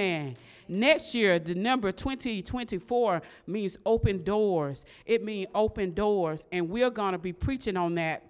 And next year, the number 2024 means open doors. It means open doors. And we're going to be preaching on that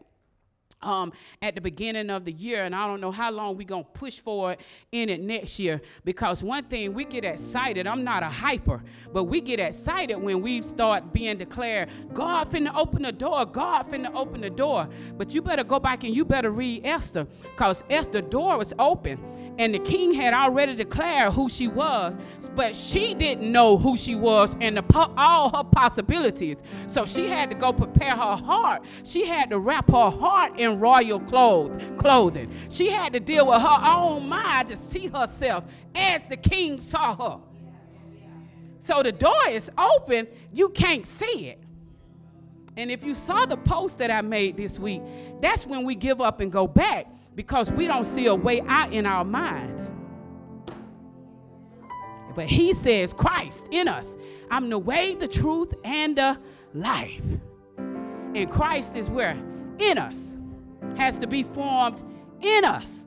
um, at the beginning of the year, and I don't know how long we're gonna push for it in it next year. Because one thing we get excited, I'm not a hyper, but we get excited when we start being declared, God finna open the door, God finna open the door. But you better go back and you better read Esther, because Esther door was open and the king had already declared who she was, but she didn't know who she was and the, all her possibilities. So she had to go prepare her heart. She had to wrap her heart in royal clothes, clothing. She had to deal with her own mind to see herself as the king saw her. So the door is open, you can't see it. And if you saw the post that I made this week, that's when we give up and go back because we don't see a way out in our mind. But he says, Christ in us. I'm the way, the truth, and the life. And Christ is where? In us. Has to be formed in us.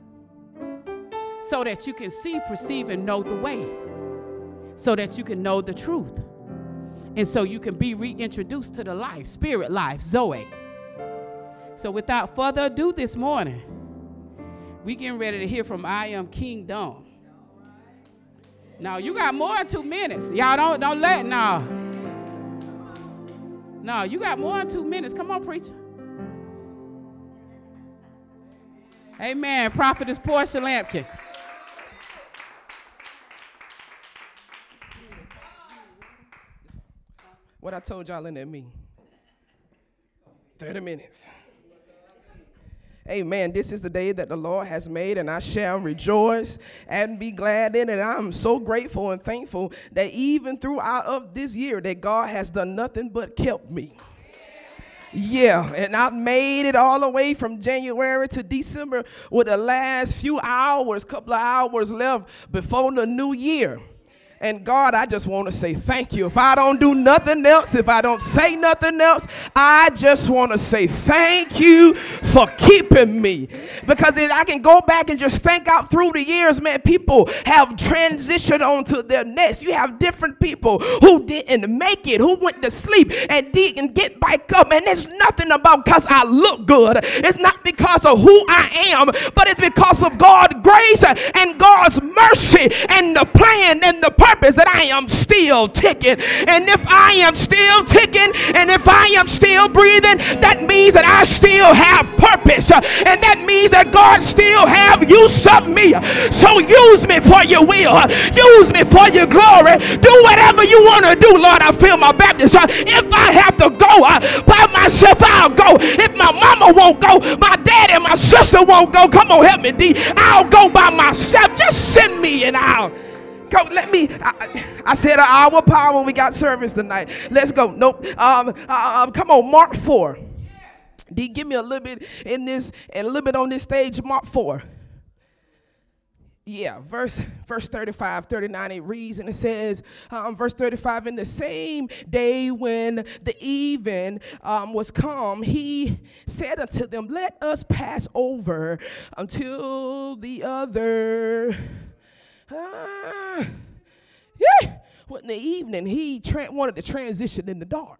So that you can see, perceive, and know the way. So that you can know the truth. And so you can be reintroduced to the life, spirit life, Zoe. So without further ado this morning, we getting ready to hear from I Am Kingdom. Now you got more than two minutes. Y'all don't don't let now. No, you got more than two minutes. Come on, preacher. Amen. Prophetess Porsche Lampkin. What I told y'all in that meeting. 30 minutes. Amen. This is the day that the Lord has made, and I shall rejoice and be glad in it. I'm so grateful and thankful that even throughout of this year, that God has done nothing but kept me. Yeah, and I made it all the way from January to December with the last few hours, couple of hours left before the new year. And God, I just want to say thank you. If I don't do nothing else, if I don't say nothing else, I just want to say thank you for keeping me. Because I can go back and just think out through the years, man, people have transitioned onto their next. You have different people who didn't make it, who went to sleep and didn't get back up. And it's nothing about because I look good. It's not because of who I am, but it's because of God's grace and God's mercy and the plan and the purpose that I am still ticking. And if I am still ticking and if I am still breathing, that means that I still have purpose. And that means that God still have use of me. So use me for your will. Use me for your glory. Do whatever you want to do, Lord. I feel my baptism. If I have to go uh, by myself, I'll go. If my mama won't go, my dad and my sister won't go. Come on, help me, D. I'll go by myself. Just send me and I'll Go, let me. I, I said an hour power. when We got service tonight. Let's go. Nope. Um, um, come on, Mark 4. D, give me a little bit in this and a little bit on this stage. Mark 4. Yeah, verse verse 35, 39, it reads and it says, um, verse 35, in the same day when the even um, was come, he said unto them, Let us pass over until the other Ah, yeah. Well, in the evening, he tra- wanted to transition in the dark.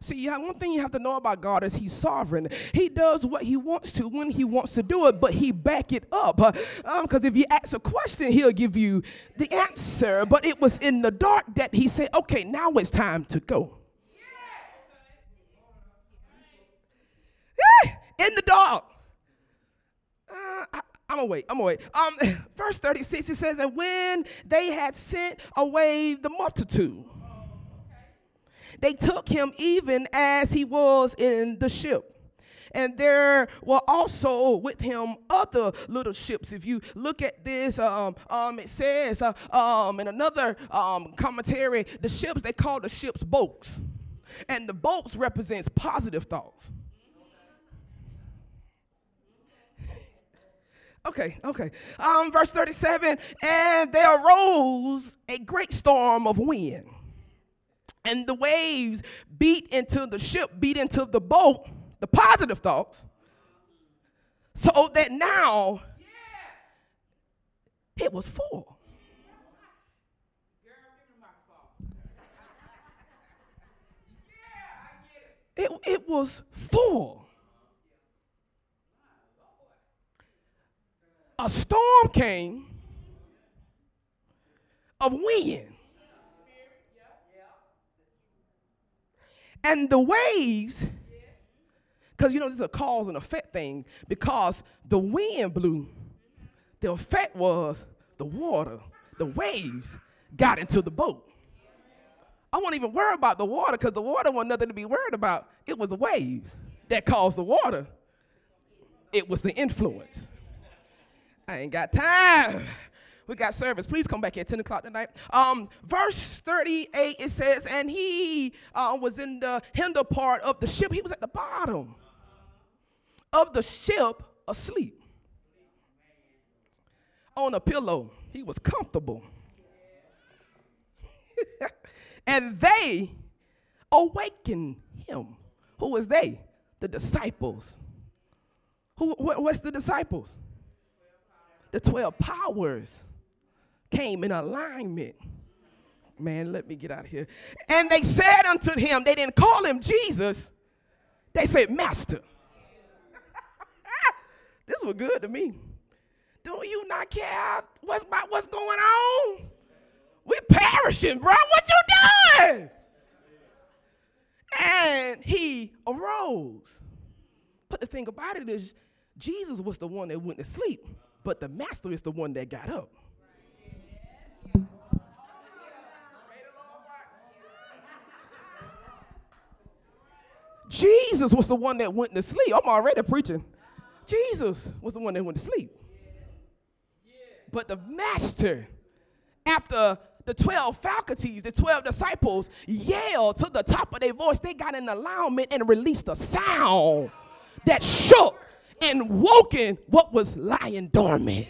See, one thing you have to know about God is He's sovereign. He does what He wants to when He wants to do it, but He back it up. Because um, if you ask a question, He'll give you the answer. But it was in the dark that He said, "Okay, now it's time to go." Yeah, in the dark. Uh, I'm gonna wait. I'm gonna wait. Um, verse 36 it says, And when they had sent away the multitude, they took him even as he was in the ship. And there were also with him other little ships. If you look at this, um, um, it says uh, um, in another um, commentary, the ships, they call the ships boats. And the boats represents positive thoughts. Okay, okay. Um, verse 37 And there arose a great storm of wind, and the waves beat into the ship, beat into the boat, the positive thoughts, so that now it was full. It, it was full. A storm came of wind. And the waves, because you know this is a cause and effect thing, because the wind blew, the effect was the water, the waves got into the boat. I won't even worry about the water because the water was nothing to be worried about. It was the waves that caused the water. It was the influence. I ain't got time. We got service. Please come back at 10 o'clock tonight. Um, verse 38, it says, And he uh, was in the hinder part of the ship. He was at the bottom of the ship asleep on a pillow. He was comfortable. and they awakened him. Who was they? The disciples. Who, what's the disciples? The 12 powers came in alignment. Man, let me get out of here. And they said unto him, they didn't call him Jesus, they said, Master. this was good to me. Do you not care what's about what's going on? We're perishing, bro. What you doing? And he arose. But the thing about it is, Jesus was the one that went to sleep, but the master is the one that got up. Jesus was the one that went to sleep. I'm already preaching. Jesus was the one that went to sleep. But the master, after the 12 faculties, the 12 disciples yelled to the top of their voice, they got an alignment and released a sound that shook and woken what was lying dormant.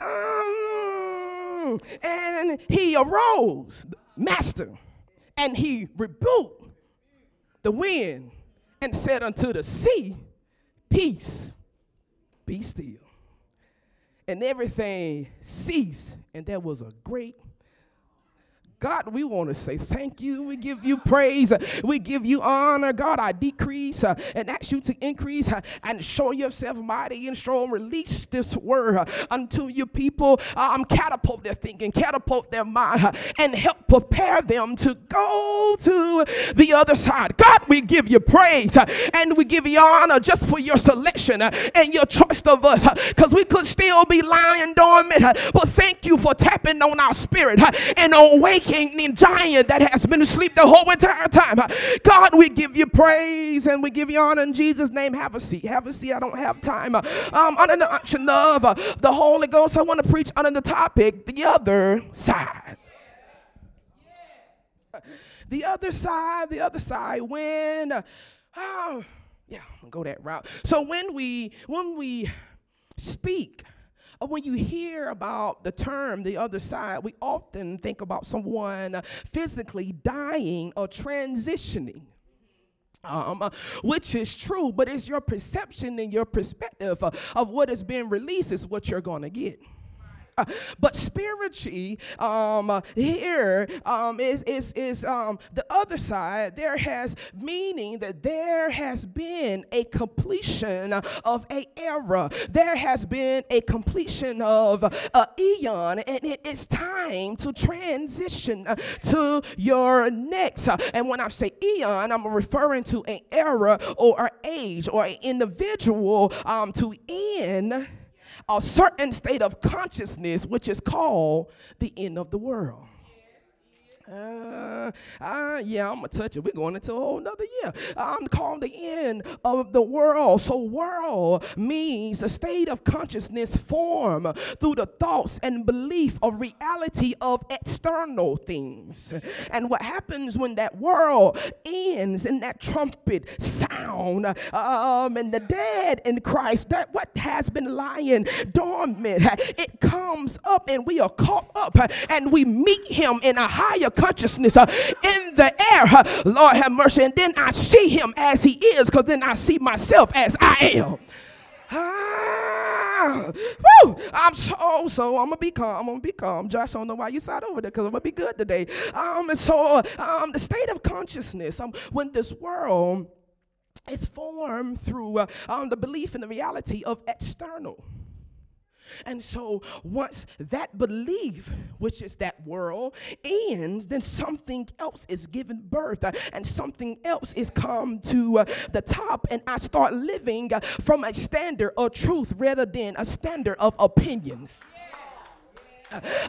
Um, and he arose, master, and he rebuked the wind and said unto the sea, Peace, be still. And everything ceased, and there was a great God, we want to say thank you. We give you praise. We give you honor. God, I decrease uh, and ask you to increase uh, and show yourself mighty and strong. Release this word uh, unto your people. Uh, catapult their thinking, catapult their mind, uh, and help prepare them to go to the other side. God, we give you praise uh, and we give you honor just for your selection and your choice of us because we could still be lying dormant. but thank you for tapping on our spirit and awakening giant that has been asleep the whole entire time. God, we give you praise and we give you honor in Jesus' name. Have a seat. Have a seat. I don't have time. Um, under the unction of uh, the Holy Ghost, I want to preach under the topic, the other side. The other side, the other side. When, uh, oh, yeah, I'll go that route. So when we when we speak when you hear about the term the other side, we often think about someone physically dying or transitioning. Um, uh, which is true, but it's your perception and your perspective uh, of what is being released is what you're going to get. But spiritually, um, here um, is is is um, the other side. There has meaning that there has been a completion of a era. There has been a completion of a eon, and it is time to transition to your next. And when I say eon, I'm referring to an era or an age or an individual um, to end a certain state of consciousness, which is called the end of the world. Uh, uh, yeah, I'm gonna touch it. We're going into a whole nother year. I'm calling the end of the world. So, world means a state of consciousness form through the thoughts and belief of reality of external things. And what happens when that world ends in that trumpet sound, um, and the dead in Christ, that what has been lying dormant, it comes up and we are caught up and we meet Him in a higher consciousness uh, in the air. Uh, Lord have mercy. And then I see him as he is because then I see myself as I am. Ah woo, I'm so, so I'm gonna be calm. I'm gonna be calm. Josh, I don't know why you sat over there because I'm gonna be good today. Um, and so um, the state of consciousness, um, when this world is formed through uh, um, the belief in the reality of external. And so once that belief, which is that world, ends, then something else is given birth uh, and something else is come to uh, the top. And I start living uh, from a standard of truth rather than a standard of opinions.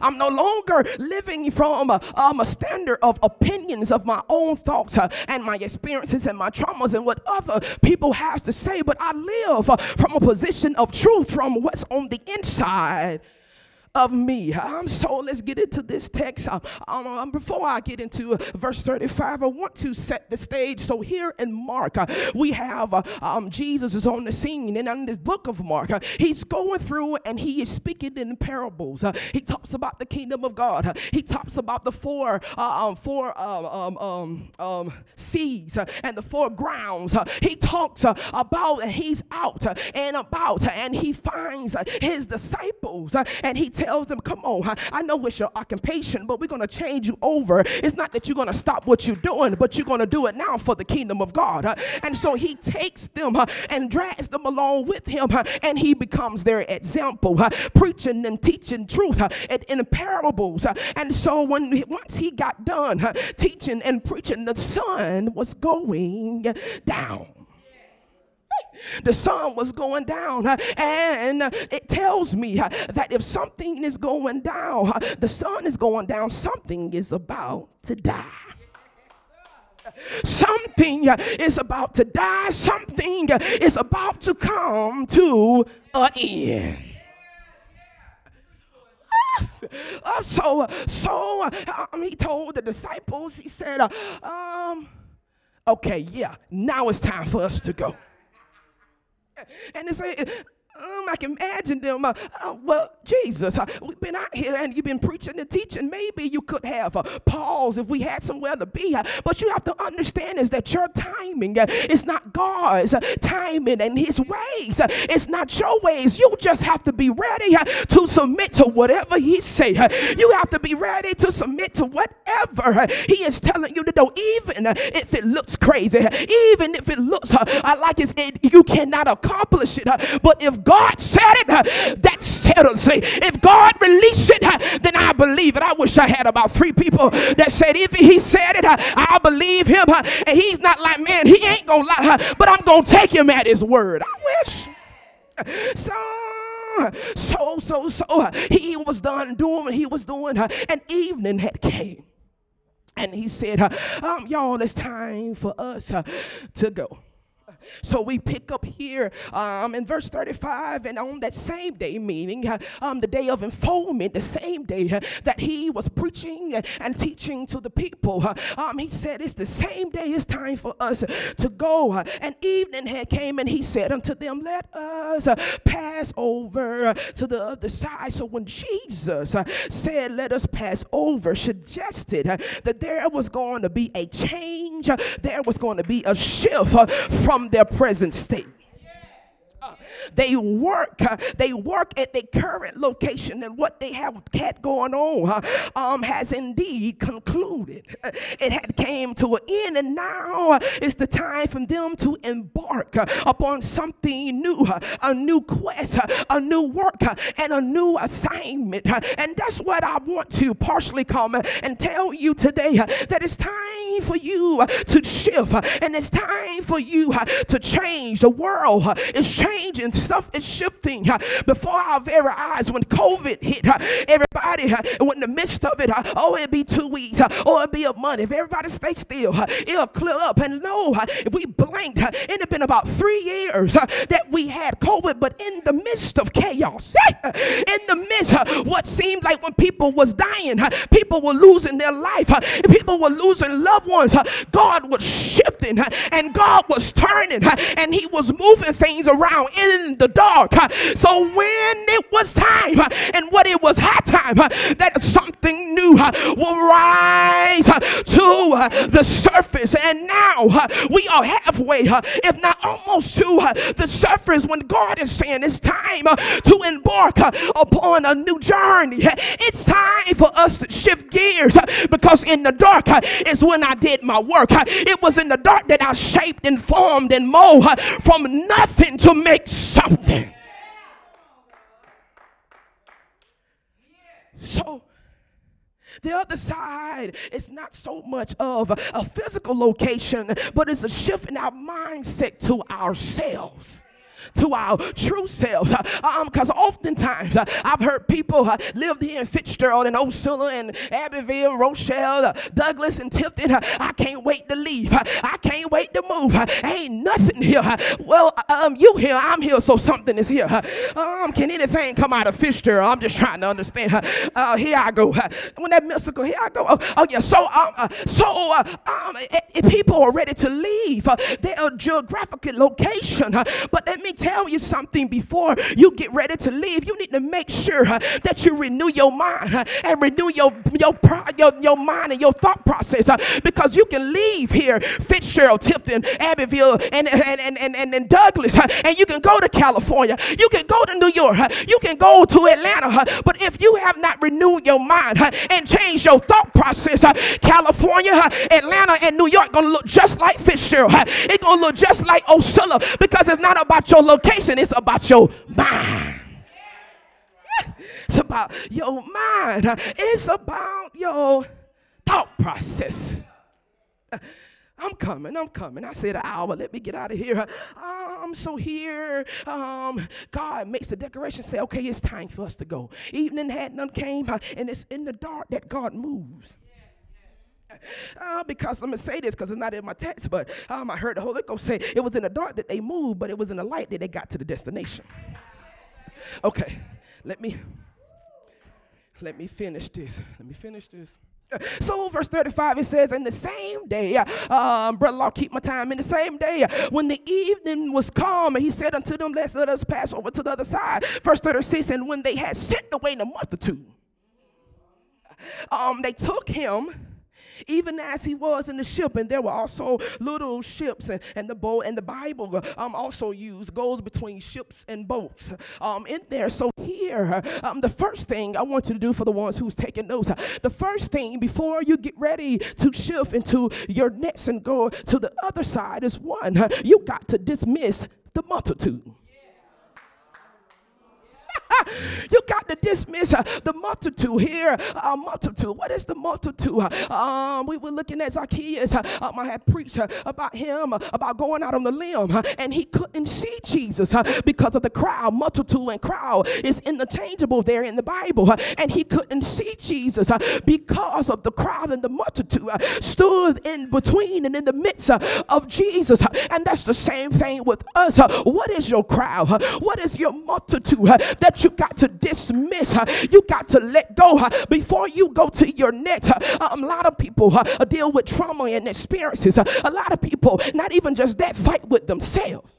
I'm no longer living from a, um, a standard of opinions of my own thoughts uh, and my experiences and my traumas and what other people have to say, but I live uh, from a position of truth from what's on the inside of me. Um, so let's get into this text. Um, um, before I get into uh, verse 35, I want to set the stage. So here in Mark, uh, we have uh, um, Jesus is on the scene, and in this book of Mark, uh, he's going through and he is speaking in parables. Uh, he talks about the kingdom of God. Uh, he talks about the four, um, four um, um, um, seeds and the four grounds. he talks about he's out and about, and he finds his disciples, and he tells them, Come on, I know it's your occupation, but we're going to change you over. It's not that you're going to stop what you're doing, but you're going to do it now for the kingdom of God. And so he takes them and drags them along with him, and he becomes their example, preaching and teaching truth in parables. And so when once he got done teaching and preaching, the sun was going down the sun was going down. And it tells me that if something is going down, the sun is going down, something is about to die. Something is about to die, something is about to come to an end. Uh, so, so um, he told the disciples, he said, uh, um, okay, yeah, now it's time for us to go. And they say, um, I can imagine them. Uh, uh, well, Jesus, uh, we've been out here and you've been preaching and teaching. Maybe you could have uh, pause if we had somewhere to be. Uh, but you have to understand is that your timing uh, is not God's timing and His ways. it's not your ways. You just have to be ready to submit to whatever He say. you have to be ready to submit to whatever He is telling you to do, even if it looks crazy, even if it looks like it's, it, you cannot accomplish it. but if God said it, that settles it. If God released it, then I believe it. I wish I had about three people that said, if he said it, I believe him. And he's not like, man, he ain't gonna lie, but I'm gonna take him at his word. I wish. So so so so he was done doing what he was doing and evening had came and he said um, y'all it's time for us to go so we pick up here um, in verse 35, and on that same day, meaning uh, um, the day of enfoldment, the same day uh, that he was preaching and teaching to the people, uh, um, he said, It's the same day, it's time for us to go. and evening had came, and he said unto them, Let us pass over to the other side. So when Jesus said, Let us pass over, suggested that there was going to be a change, there was going to be a shift from their present state. Ah, They work. Uh, they work at their current location, and what they have had going on uh, um, has indeed concluded. It had came to an end, and now it's the time for them to embark uh, upon something new, a new quest, a new work, and a new assignment. And that's what I want to partially come and tell you today that it's time for you to shift, and it's time for you to change. The world is changing stuff is shifting before our very eyes. When COVID hit, everybody, in the midst of it, oh, it'd be two weeks, or it'd be a month. If everybody stay still, it'll clear up. And no, if we blinked, it'd been about three years that we had COVID, but in the midst of chaos, in the midst of what seemed like when people was dying, people were losing their life, people were losing loved ones, God was shifting and God was turning and he was moving things around in the dark. Uh, so when it was time uh, and what it was high time, uh, that something new will rise to the surface. And now we are halfway, if not almost to the surface, when God is saying it's time to embark upon a new journey. It's time for us to shift gears because in the dark is when I did my work. It was in the dark that I shaped and formed and molded from nothing to make something. So, the other side is not so much of a physical location, but it's a shift in our mindset to ourselves to our true selves. Because um, oftentimes uh, I've heard people uh, lived here in Fitzgerald and Ocilla and Abbeville, Rochelle, uh, Douglas and Tifton. Uh, I can't wait to leave. Uh, I can't wait to move. Uh, ain't nothing here. Well, um, you here, I'm here, so something is here. Um, can anything come out of Fitzgerald? I'm just trying to understand. here I go. when that mystical, here I go. Oh, oh yeah. So, um, so um, if people are ready to leave, their geographical location, but let me tell you something before you get ready to leave. You need to make sure that you renew your mind and renew your, your, your, your mind and your thought process because you can leave here, Fitzgerald, Tifton, Abbeville, and, and, and, and, and Douglas, uh, and you can go to California. You can go to New York. You can go to Atlanta. But if you have not renewed your mind and changed your thought process, California, Atlanta, and New York going to look just like Fitzgerald. It's going to look just like Ocilla because it's not about your location, it's about your mind. It's about your mind. It's about your thought process. I'm coming, I'm coming. I said an hour, let me get out of here. I'm so here, um, God makes the decoration say, okay, it's time for us to go. Evening had none came, and it's in the dark that God moves. Uh, because let me say this because it's not in my text, but um, I heard the Holy Ghost say it was in the dark that they moved, but it was in the light that they got to the destination. Okay, let me let me finish this. Let me finish this. So, verse 35, it says, In the same day, um, brother law, keep my time. In the same day, when the evening was come, he said unto them, Let's let us pass over to the other side. Verse 36, and when they had sent away the multitude, um, they took him even as he was in the ship, and there were also little ships, and, and the boat, and the Bible um, also used goes between ships and boats um, in there. So here, um, the first thing I want you to do for the ones who's taking notes, the first thing before you get ready to shift into your nets and go to the other side is one, you got to dismiss the multitude. you got to dismiss uh, the multitude here. Uh, multitude. What is the multitude? Um, we were looking at Zacchaeus. Um, I had preached uh, about him, uh, about going out on the limb, uh, and he couldn't see Jesus uh, because of the crowd. Multitude and crowd is interchangeable there in the Bible, and he couldn't see Jesus because of the crowd and the multitude stood in between and in the midst of Jesus. And that's the same thing with us. What is your crowd? What is your multitude that you got to dismiss. Her. You got to let go before you go to your next. Uh, a lot of people uh, deal with trauma and experiences. Uh, a lot of people, not even just that, fight with themselves.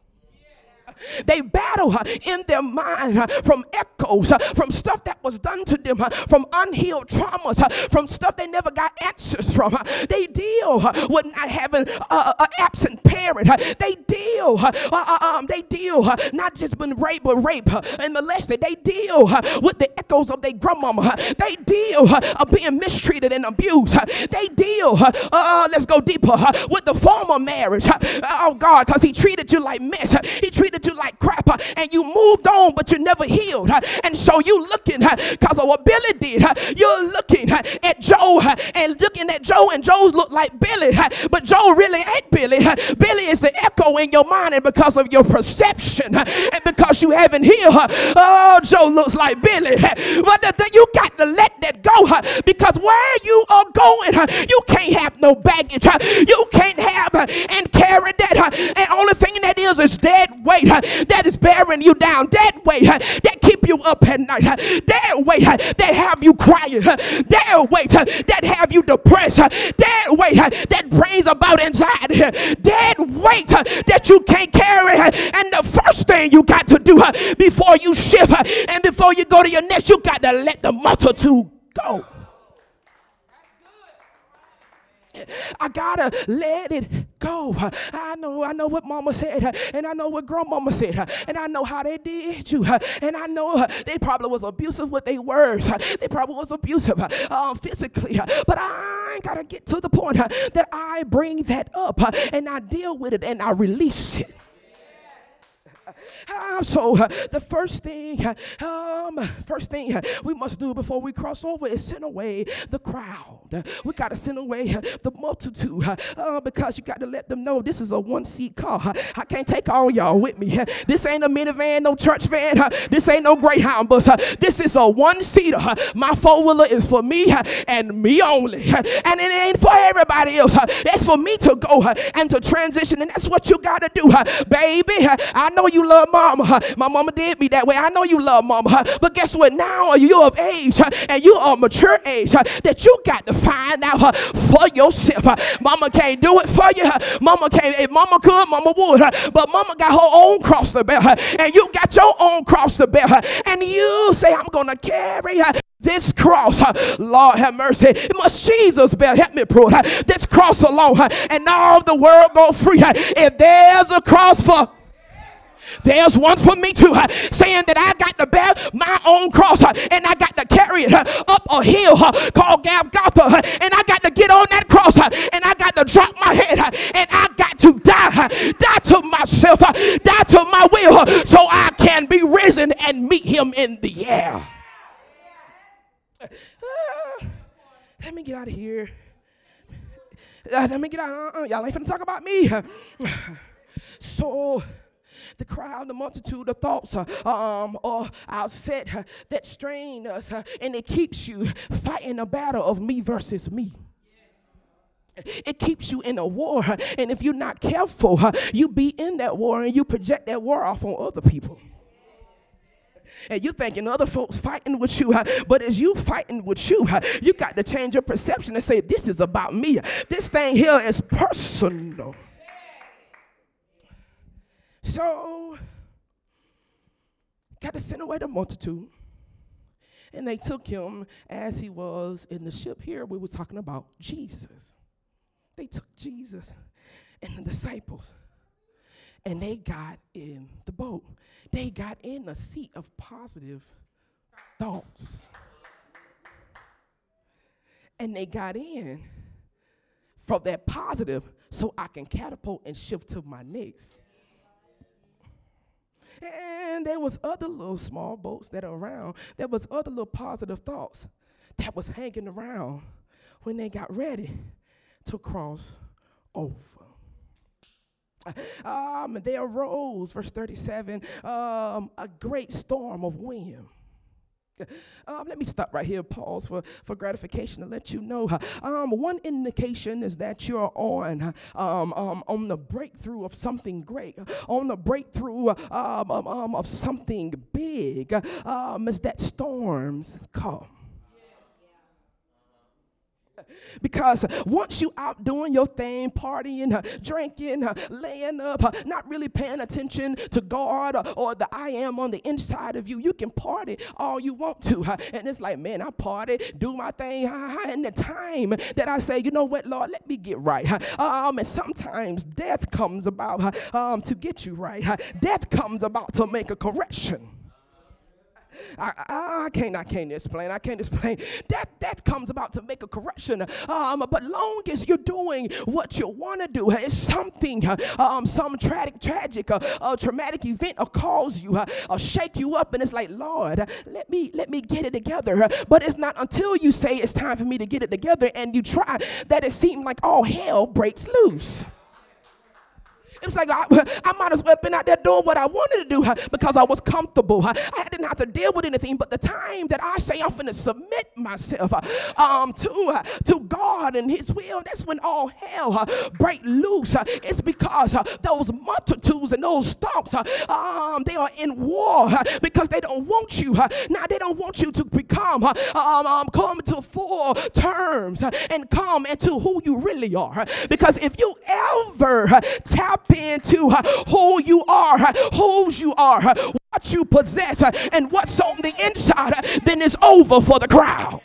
They battle in their mind from echoes, from stuff that was done to them, from unhealed traumas, from stuff they never got answers from. They deal with not having an absent parent. They deal, uh, uh, um, they deal not just been raped, but rape and molested. They deal with the echoes of their grandmama. They deal of being mistreated and abused. They deal, uh, let's go deeper, with the former marriage. Oh God, because he treated you like mess. He treated you like crap and you moved on, but you never healed. And so you looking because of what Billy did. You're looking at Joe and looking at Joe, and Joe's look like Billy, but Joe really ain't Billy. Billy is the echo in your mind, and because of your perception and because you haven't healed, oh, Joe looks like Billy. But the you got to let that go because where you are going, you can't have no baggage. You can't have and carry that. And only thing that is is dead weight. That is bearing you down, that weight that keep you up at night, that weight that have you crying, that weight that have you depressed, that weight that brings about anxiety, that weight that you can't carry. And the first thing you got to do before you shift and before you go to your next, you got to let the multitude go. I gotta let it go. I know, I know what mama said, and I know what grandmama said, and I know how they did you, and I know they probably was abusive with their words. They probably was abusive uh, physically, but I gotta get to the point that I bring that up and I deal with it and I release it. So uh, the first thing, um, first thing we must do before we cross over is send away the crowd. We got to send away the multitude uh, because you got to let them know this is a one-seat car. I can't take all y'all with me. This ain't a minivan, no church van. This ain't no Greyhound bus. This is a one-seater. My four-wheeler is for me and me only, and it ain't for everybody else. It's for me to go and to transition, and that's what you got to do, baby. I know you love mama. My mama did me that way. I know you love mama. But guess what? Now you're of age and you are mature age that you got to find out for yourself. Mama can't do it for you. Mama can't. If mama could, mama would. But mama got her own cross to bear. And you got your own cross to bear. And you say, I'm going to carry this cross, Lord have mercy. Must Jesus bear. Help me, bro. This cross alone, and all the world go free. If there's a cross for there's one for me too, saying that I got to bear my own cross and I got to carry it up a hill called Golgotha and I got to get on that cross and I got to drop my head and I got to die, die to myself, die to my will so I can be risen and meet him in the air. Let me get out of here. Uh, let me get out. Uh, uh, y'all ain't finna talk about me. so the crowd, the multitude of thoughts uh, um, or our set uh, that strain us, uh, and it keeps you fighting a battle of me versus me. It keeps you in a war, and if you're not careful, you be in that war and you project that war off on other people and you thinking other folks fighting with you, but as you fighting with you, you got to change your perception and say, This is about me. This thing here is personal. So, got to send away the multitude. And they took him as he was in the ship. Here we were talking about Jesus. They took Jesus and the disciples and they got in the boat. They got in a seat of positive thoughts. And they got in from that positive so I can catapult and shift to my next. And there was other little small boats that are around. There was other little positive thoughts that was hanging around when they got ready to cross over. Um, there arose, verse 37, um, a great storm of wind um, let me stop right here, pause for, for gratification to let you know. Um, one indication is that you're on um, um, on the breakthrough of something great, on the breakthrough um, um, of something big, um, is that storms come. Because once you out doing your thing, partying, drinking, laying up, not really paying attention to God or the I am on the inside of you, you can party all you want to. And it's like, man, I party, do my thing, and the time that I say, you know what, Lord, let me get right. Um, and sometimes death comes about um, to get you right. Death comes about to make a correction. I, I, can't, I can't explain. I can't explain. That that comes about to make a correction. Um, but long as you're doing what you want to do, it's something, uh, um, some tragic, tragic, uh, uh, traumatic event will cause you, uh, or shake you up, and it's like, Lord, let me let me get it together. But it's not until you say it's time for me to get it together, and you try, that it seems like all hell breaks loose. It was like I, I might as well have been out there doing what I wanted to do because I was comfortable. I didn't have to deal with anything. But the time that I say I'm going to submit myself um, to, to God and His will, that's when all hell break loose. it's because those multitudes and those uh, um, they are in war because they don't want you. now they don't want you to become, um, um, come to full terms and come into who you really are. because if you ever tap into uh, who you are, uh, whose you are, uh, what you possess, and what's on the inside, then it's over for the crowd.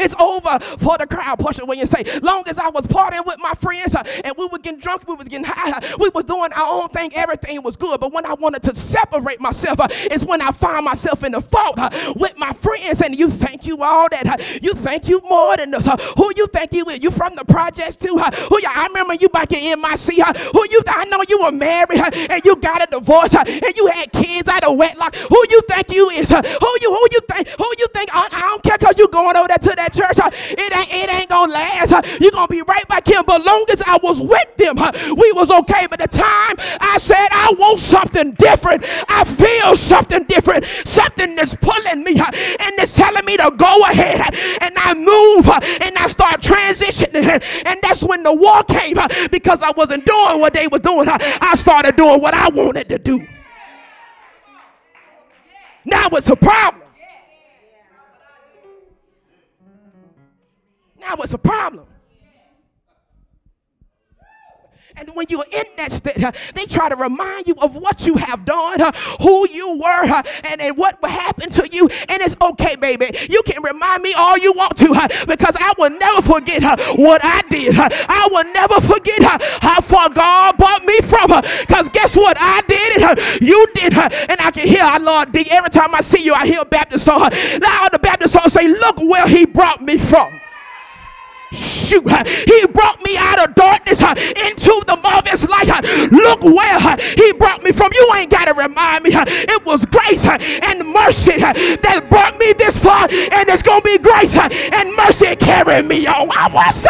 It's over for the crowd. Push it when you say, long as I was partying with my friends uh, and we were getting drunk, we was getting high, uh, we was doing our own thing, everything was good. But when I wanted to separate myself, uh, is when I find myself in the fault uh, with my friends. And you thank you all that, uh, you thank you more than this. Who you thank you is? You from the projects too? Who you, I remember you back in MIC. Who you? I know you were married and you got a divorce and you had kids out of wedlock. Who you think you is? Who you? Who you think? Who you think? I, I don't care because you going over there to that church. uh, it ain't it ain't gonna last. uh, you gonna be right back here. But long as I was with them, uh, we was okay. But the time I said I want something different, I feel something different, something that's pulling me and it's telling me to go ahead. And I move and I start transitioning. And that's when the war came because I wasn't doing what they were doing. I started doing what I wanted to do. Now it's a problem. Now it's a problem. And when you're in that state, they try to remind you of what you have done, who you were, and, and what happened to you. And it's okay, baby. You can remind me all you want to because I will never forget what I did. I will never forget how far God brought me from. Because guess what? I did it. You did. uh, And I can hear our Lord D. Every time I see you, I hear a Baptist song. Now the Baptist song say, Look where he brought me from. Shoot, he brought me out of darkness into the marvelous light. Look where he brought me from. You ain't got to remind me. It was grace and mercy that brought me this far, and it's going to be grace and mercy carrying me on. I was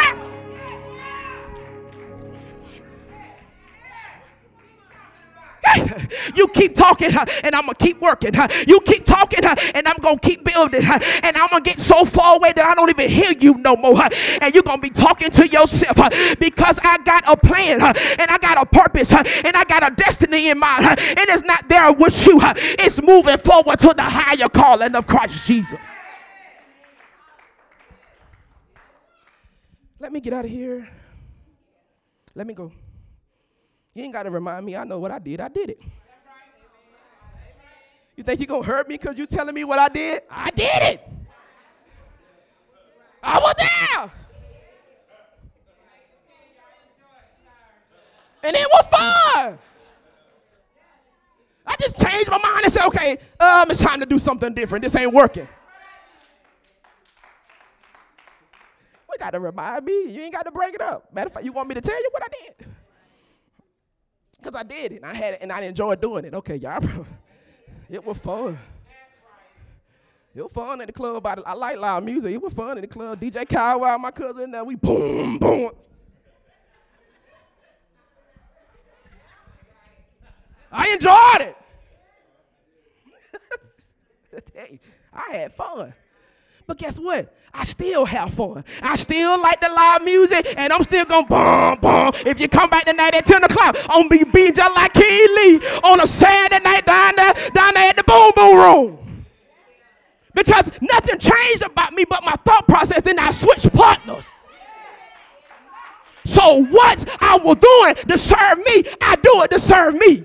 You keep talking, and I'm gonna keep working. You keep talking, and I'm gonna keep building. And I'm gonna get so far away that I don't even hear you no more. And you're gonna be talking to yourself because I got a plan, and I got a purpose, and I got a destiny in mind. And it's not there with you, it's moving forward to the higher calling of Christ Jesus. Let me get out of here. Let me go. You ain't got to remind me. I know what I did. I did it. You think you're going to hurt me because you're telling me what I did? I did it. I was there. And it was fun. I just changed my mind and said, okay, um, it's time to do something different. This ain't working. We got to remind me. You ain't got to break it up. Matter of fact, you want me to tell you what I did? Because I did it. And I had it and I enjoyed doing it. Okay, y'all. it was fun. It was fun at the club. I, I like loud music. It was fun at the club. DJ Kyle, my cousin, there we boom, boom. I enjoyed it. hey, I had fun. But guess what? I still have fun. I still like the live music, and I'm still gonna boom, boom. If you come back tonight at 10 o'clock, I'm gonna be just like Lee on a Saturday night down there, down there at the Boom Boom Room. Because nothing changed about me but my thought process, then I switched partners. So what I was doing to serve me, I do it to serve me.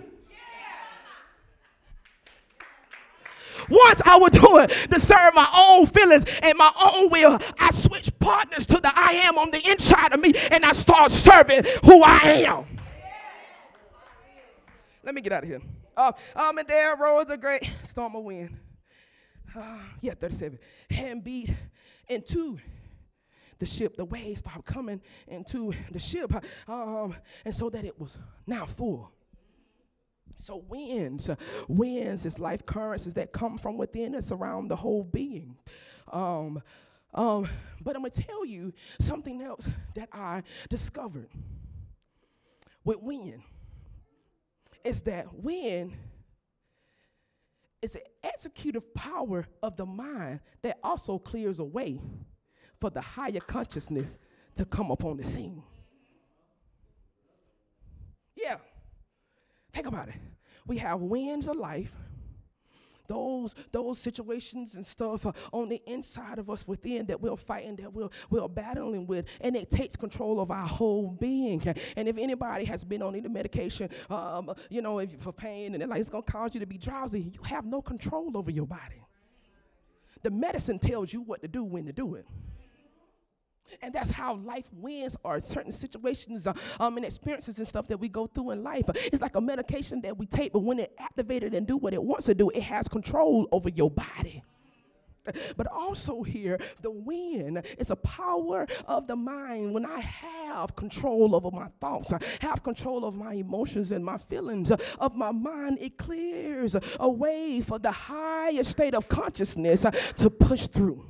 Once I was doing to serve my own feelings and my own will, I switched partners to the I am on the inside of me and I start serving who I am. Let me get out of here. Uh, um, and there rose a great storm of wind. Uh, yeah, 37. Hand beat into the ship. The waves started coming into the ship. Um, and so that it was now full. So winds, winds is life currents that come from within us around the whole being. Um, um, but I'm gonna tell you something else that I discovered. with wind is that wind is an executive power of the mind that also clears a way for the higher consciousness to come upon the scene. Yeah. Think about it. We have winds of life. Those those situations and stuff uh, on the inside of us within that we're fighting that we're, we're battling with and it takes control of our whole being. And if anybody has been on any medication um, you know if, for pain and like it's going to cause you to be drowsy you have no control over your body. The medicine tells you what to do when to do it and that's how life wins or certain situations uh, um, and experiences and stuff that we go through in life. It's like a medication that we take, but when it activated and do what it wants to do, it has control over your body. But also here, the wind is a power of the mind. When I have control over my thoughts, I have control of my emotions and my feelings of my mind, it clears a way for the higher state of consciousness to push through.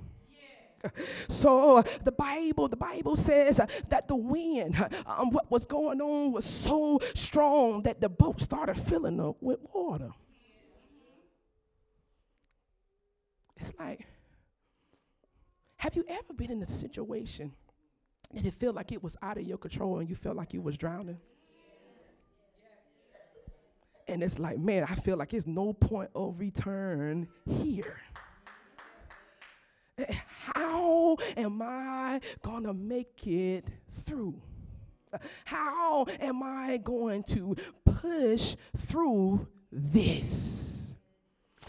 So uh, the Bible, the Bible says uh, that the wind, um, what was going on was so strong that the boat started filling up with water. It's like, have you ever been in a situation that it felt like it was out of your control and you felt like you was drowning? And it's like, man, I feel like there's no point of return here. How am I going to make it through? How am I going to push through this?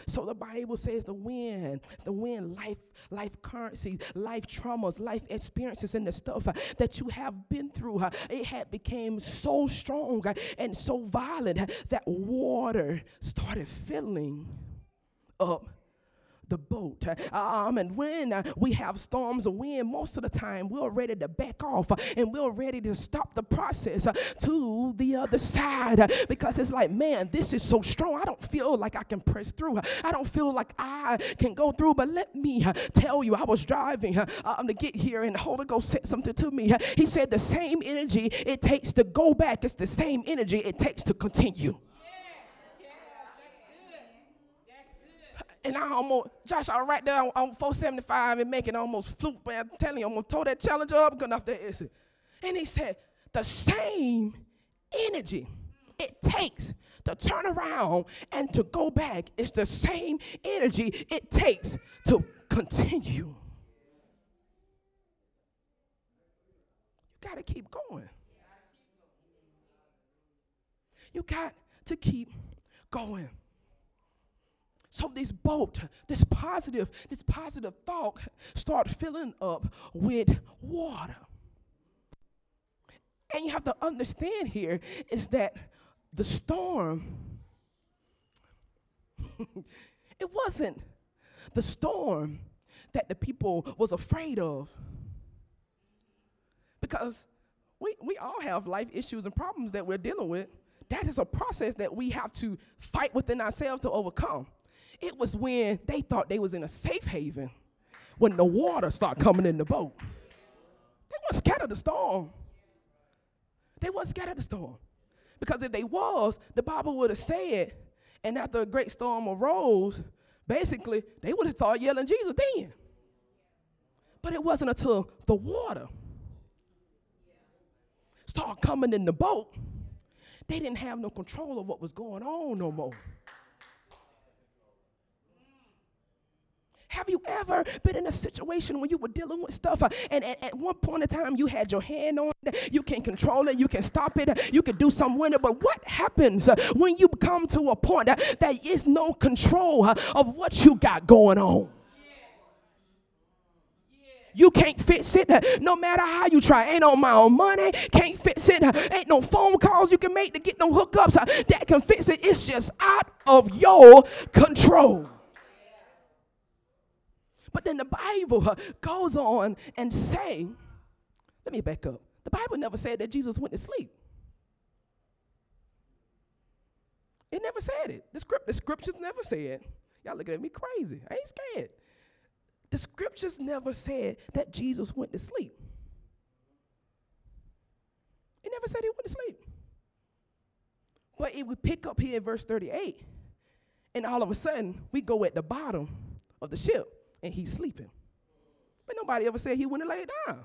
So the Bible says the wind, the wind, life, life currencies, life traumas, life experiences, and the stuff uh, that you have been through, uh, it had became so strong uh, and so violent that water started filling up the boat. Um, and when uh, we have storms of wind, most of the time we're ready to back off uh, and we're ready to stop the process uh, to the other side uh, because it's like, man, this is so strong. I don't feel like I can press through. I don't feel like I can go through. But let me uh, tell you, I was driving uh, um, to get here, and the Holy Ghost said something to me. He said, The same energy it takes to go back, it's the same energy it takes to continue. And I almost, Josh, I was right there on, on 475 and making almost fluke, but I'm telling you, I'm gonna tow that challenger up, good enough there is it. And he said, the same energy it takes to turn around and to go back is the same energy it takes to continue. You gotta keep going. You got to keep going. So this boat, this positive, this positive thought start filling up with water. And you have to understand here is that the storm, it wasn't the storm that the people was afraid of. Because we, we all have life issues and problems that we're dealing with. That is a process that we have to fight within ourselves to overcome. It was when they thought they was in a safe haven when the water started coming in the boat. They weren't scared of the storm. They weren't scared of the storm. Because if they was, the Bible would have said, and after a great storm arose, basically, they would have started yelling Jesus then. But it wasn't until the water started coming in the boat, they didn't have no control of what was going on no more. Have you ever been in a situation when you were dealing with stuff uh, and, and, at one point in time you had your hand on it, you can control it, you can stop it, you can do something with it, but what happens uh, when you come to a point uh, that is no control of what you got going on? You can't fix it no matter how you try. Ain't on my own money, can't fix it. Ain't no phone calls you can make to get no hookups that can fix it. It's just out of your control. But then the Bible goes on and say, let me back up. The Bible never said that Jesus went to sleep. It never said it. The, script, the scriptures never said. Y'all looking at me crazy. I ain't scared. The scriptures never said that Jesus went to sleep. It never said he went to sleep. But it would pick up here in verse 38. And all of a sudden, we go at the bottom of the ship and he's sleeping. But nobody ever said he wouldn't lay down.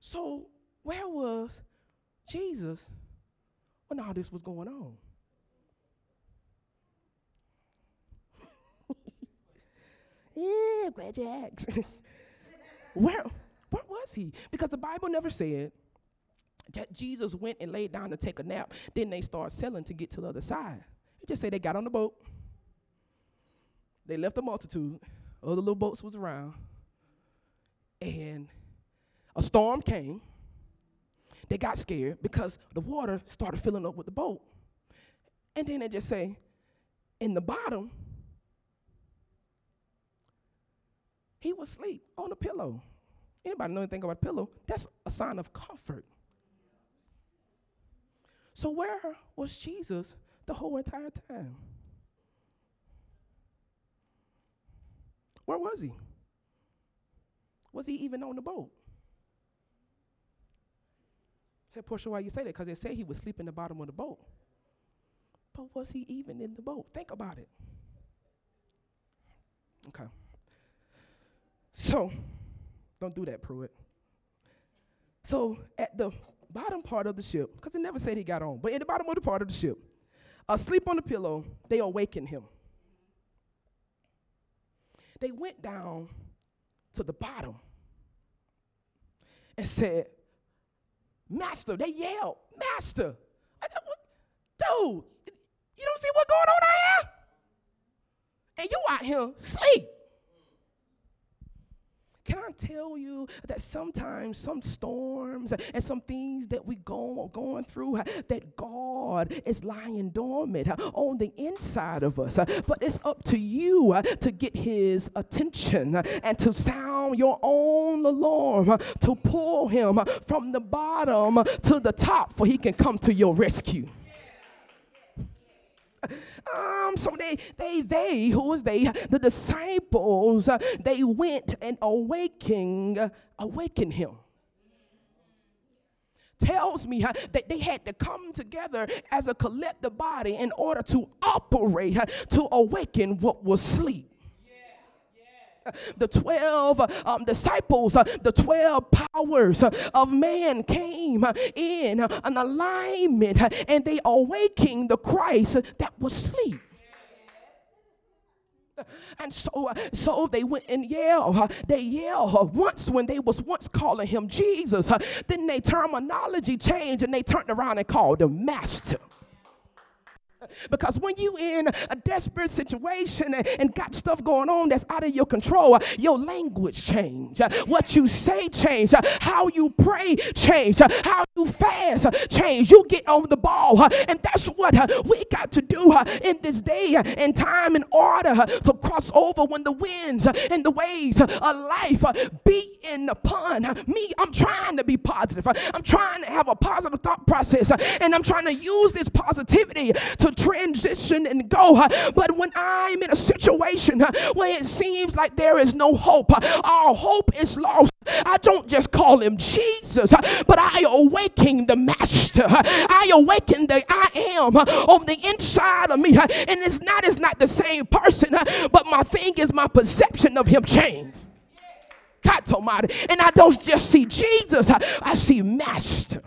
So, where was Jesus when all this was going on? yeah, glad you asked. where, where was he? Because the Bible never said that Jesus went and laid down to take a nap. Then they start selling to get to the other side. It just say they got on the boat. They left the multitude. Other little boats was around. And a storm came. They got scared because the water started filling up with the boat. And then they just say, in the bottom, he was asleep on a pillow. Anybody know anything about a pillow? That's a sign of comfort. So where was Jesus the whole entire time? Where was he? Was he even on the boat? I said, Porsche, why you say that? Because they say he was sleeping in the bottom of the boat. But was he even in the boat? Think about it. Okay. So, don't do that, Pruitt. So, at the bottom part of the ship, because it never said he got on, but in the bottom of the part of the ship, asleep on the pillow, they awakened him. They went down to the bottom and said, Master, they yelled, Master. Dude, you don't see what's going on out here? And you out here sleep. Can I tell you that sometimes some storms and some things that we go going through uh, that God is lying dormant uh, on the inside of us, uh, but it's up to you to get His attention and to sound your own alarm to pull Him from the bottom to the top, for He can come to your rescue. Um, so they, they, they, who was they? The disciples, uh, they went and awaking, uh, awaken him. Tells me uh, that they had to come together as a collective body in order to operate, uh, to awaken what was asleep the 12 um, disciples, uh, the 12 powers uh, of man came uh, in an alignment and they awakened the Christ that was asleep. And so, uh, so they went and yelled. Uh, they yelled uh, once when they was once calling him Jesus. then they terminology changed and they turned around and called him Master. Because when you in a desperate situation and, got stuff going on that's out of your control, your language change. What you say change. How you pray change. How you fast change. You get on the ball. And that's what we got to do in this day and time in order to cross over when the winds and the waves of life beat in upon me. I'm trying to be positive. I'm trying to have a positive thought process. And I'm trying to use this positivity to transition and go. But when I'm in a situation where it seems like there is no hope, all hope is lost, I don't just call him Jesus, but I awaken the master. I awaken the I am on the inside of me. And it's not, it's not the same person, but my thing is my perception of him changed. God. And I don't just see Jesus, I see Master.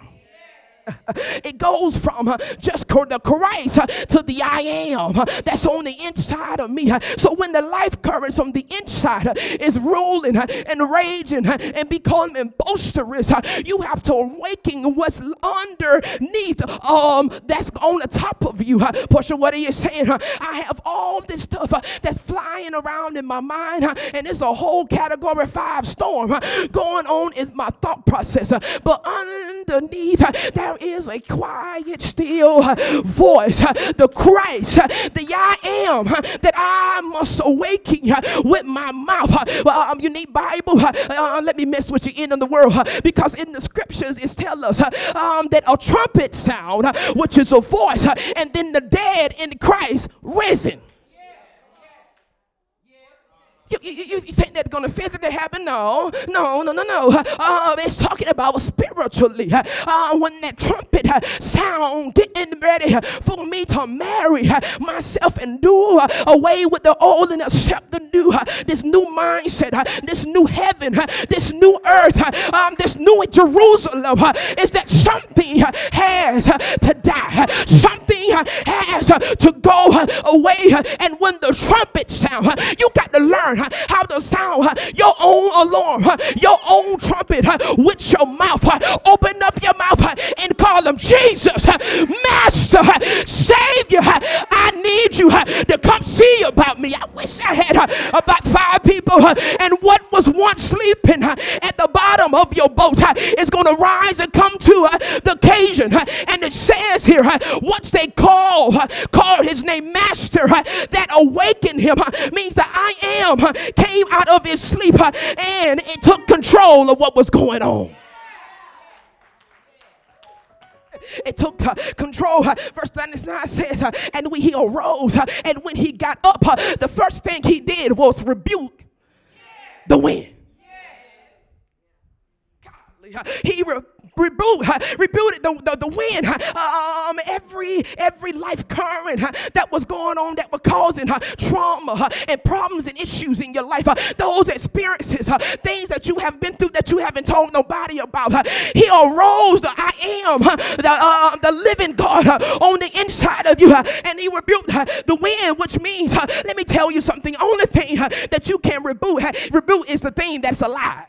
It goes from uh, just the Christ uh, to the I am uh, that's on the inside of me. Uh. So when the life currents on the inside uh, is rolling uh, and raging and becoming boisterous, you have to awaken what's underneath um that's on the top of you. Porsche, what are you saying? I have all this stuff that's flying around in my mind, and it's a whole category five storm going on in my thought process. But underneath there is a quiet, still voice, the Christ, the I am that I must awaken with my mouth. Um, you need Bible? Uh, let me mess with you in the world because in the scriptures it tells us um, that a trumpet sound, which is a voice, and then the dead in Christ risen. You, you, you think that's going to physically happen? No, no, no, no, no. Uh, it's talking about spiritually. Uh, when that trumpet uh, sound, getting ready for me to marry uh, myself and do away with the old and accept the new. Uh, this new mindset, uh, this new heaven, this new earth, um, this new Jerusalem is that something has to die. Something has to go away. And when the trumpet sound, you got to learn learn how to sound your own alarm, your own trumpet with your mouth. Open up your mouth and call him Jesus, Master, Savior. Need you to come see about me. I wish I had uh, about five people, uh, and what was once sleeping uh, at the bottom of your boat is going to rise and come to the occasion. And it says here, once they call, call his name Master, that awakened him means that I am came out of his sleep and it took control of what was going on. It took uh, control. Uh, verse 99 says, uh, and when he arose, and when he got up, the first thing he did was rebuke the wind. He re- rebuke, rebuked the, the, the wind, um, every, every life current that was going on that was causing trauma and problems and issues in your life. Those experiences, things that you have been through that you haven't told nobody about. He arose the I am, the, uh, the living God on the inside of you, and he rebuked the wind, which means, let me tell you something, only thing that you can rebuke, rebuke is the thing that's alive.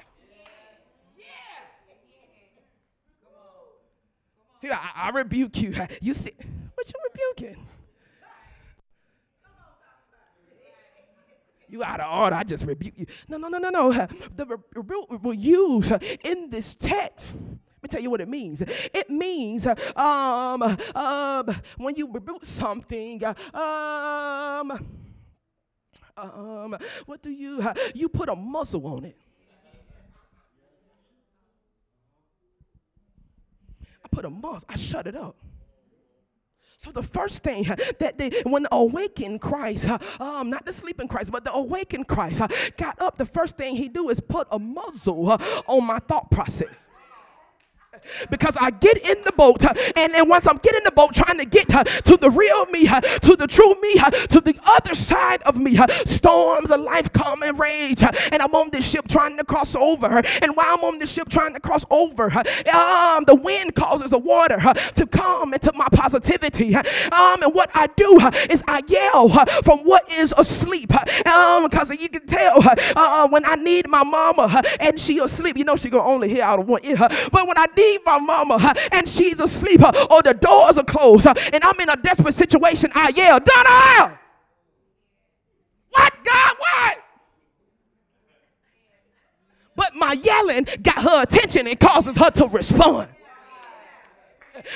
I, I rebuke you. You see, what you rebuking? You out of order. I just rebuke you. No, no, no, no, no. The rebuke will use in this text. Let me tell you what it means. It means um, um, when you rebuke something, um, um, what do you, you put a muzzle on it. Put a mask, I shut it up. So the first thing that they, when the awakened Christ, um, not the sleeping Christ, but the awakened Christ got up, the first thing he do is put a muzzle on my thought process because I get in the boat, uh, and, and once I'm getting the boat, trying to get uh, to the real me, uh, to the true me, to the other side of me, storms of life come and rage, and I'm on this ship trying to cross over. And while I'm on this ship trying to cross over, um, the wind causes the water to come into my positivity. Um, and what I do is I yell from what is asleep, um, because you can tell uh, when I need my mama and she asleep, you know she gonna only hear out of one ear. But when I need my mama and she's asleep or the doors are closed and I'm in a desperate situation, I yell, Donna! What, God? What? But my yelling got her attention and causes her to respond.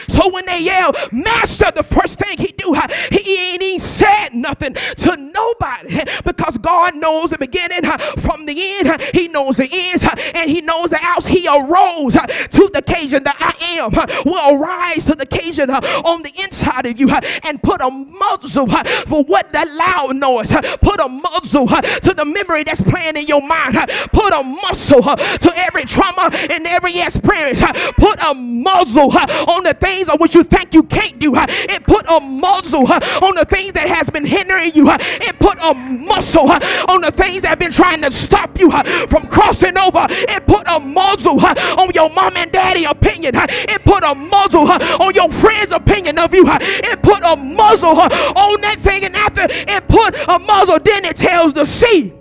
So when they yell, Master, the first thing he do, he ain't even said nothing to nobody because God knows the beginning from the end. He knows the ends and he knows the outs. He arose to the occasion that I am will arise to the occasion on the inside of you and put a muzzle for what that loud noise. Put a muzzle to the memory that's playing in your mind. Put a muzzle to every trauma and every experience. Put a muzzle on the the things of which you think you can't do. It put a muzzle on the things that has been hindering you. It put a muscle on the things that have been trying to stop you from crossing over. It put a muzzle on your mom and daddy opinion. It put a muzzle on your friend's opinion of you. It put a muzzle on that thing, and after it put a muzzle, then it tells the sea,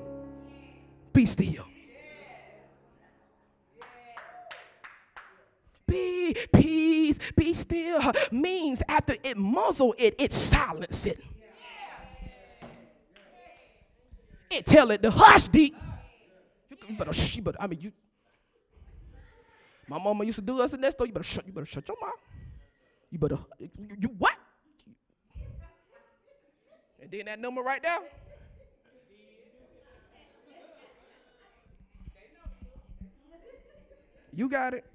be still. Be peace, be still means after it muzzle it, it silence it. It tell it to hush deep. You better, you better, I mean, you. My mama used to do us in that store. You better shut, you better shut your mouth. You better, you, you what? And then that number right there. You got it.